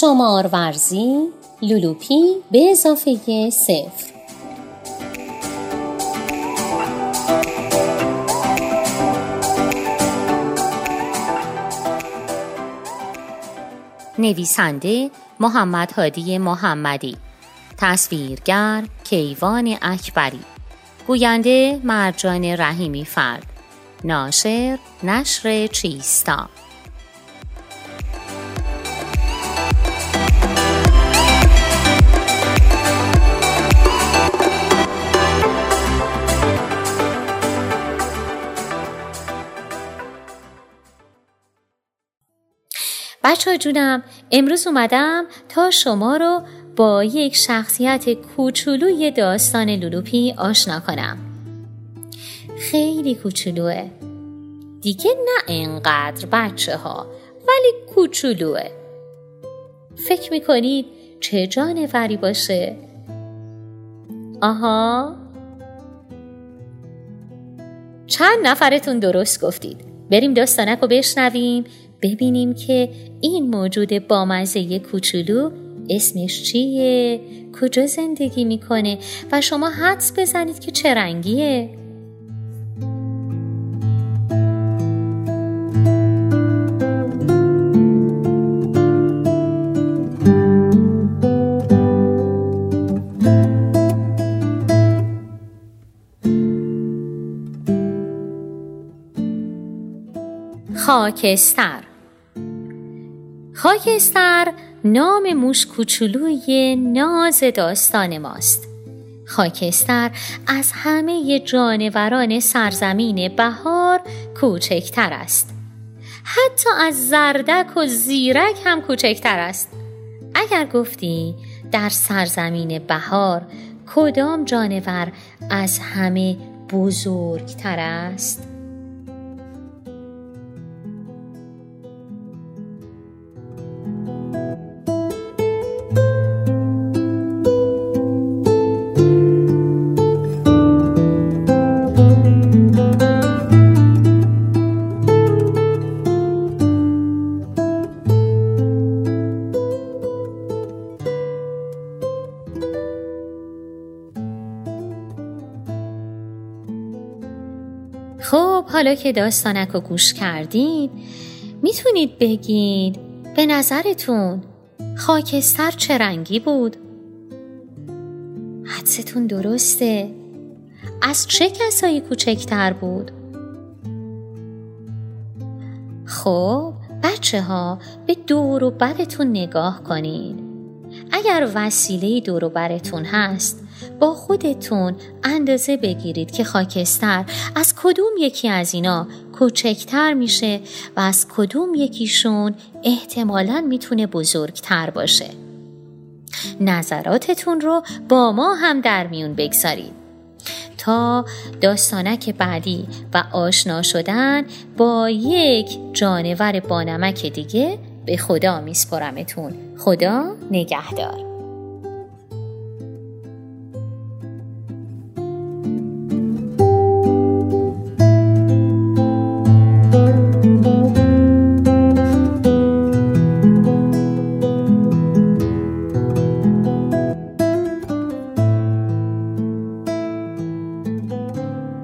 شمار ورزی لولوپی به اضافه صفر. نویسنده محمد هادی محمدی. تصویرگر کیوان اکبری. گوینده مرجان رحیمی فرد. ناشر نشر چیستا. بچه جونم امروز اومدم تا شما رو با یک شخصیت کوچولوی داستان لولوپی آشنا کنم. خیلی کوچولوه. دیگه نه انقدر بچه ها ولی کوچولوه. فکر می‌کنید چه جانوری باشه؟ آها. چند نفرتون درست گفتید. بریم داستانک رو بشنویم. ببینیم که این موجود بامزه کوچولو اسمش چیه؟ کجا زندگی می‌کنه؟ و شما حدس بزنید که چه رنگیه؟ خاکستر خاکستر نام موش کوچولوی ناز داستان ماست. خاکستر از همه جانوران سرزمین بهار کوچکتر است. حتی از زردک و زیرک هم کوچکتر است. اگر گفتی در سرزمین بهار کدام جانور از همه بزرگتر است؟ خب حالا که داستانک رو گوش کردین می‌تونید بگید به نظرتون خاکستر چه رنگی بود؟ حدستون درسته از چه کسایی کوچکتر بود؟ خب بچه ها به دور و برتون نگاه کنید اگر وسیله دور و برتون هست با خودتون اندازه بگیرید که خاکستر از کدوم یکی از اینا کوچکتر میشه و از کدوم یکیشون احتمالا می‌تونه بزرگتر باشه. نظراتتون رو با ما هم در میون بگذارید. تا داستانک بعدی و آشنا شدن با یک جانور بانمک دیگه به خدا میسپرمتون خدا نگهدار.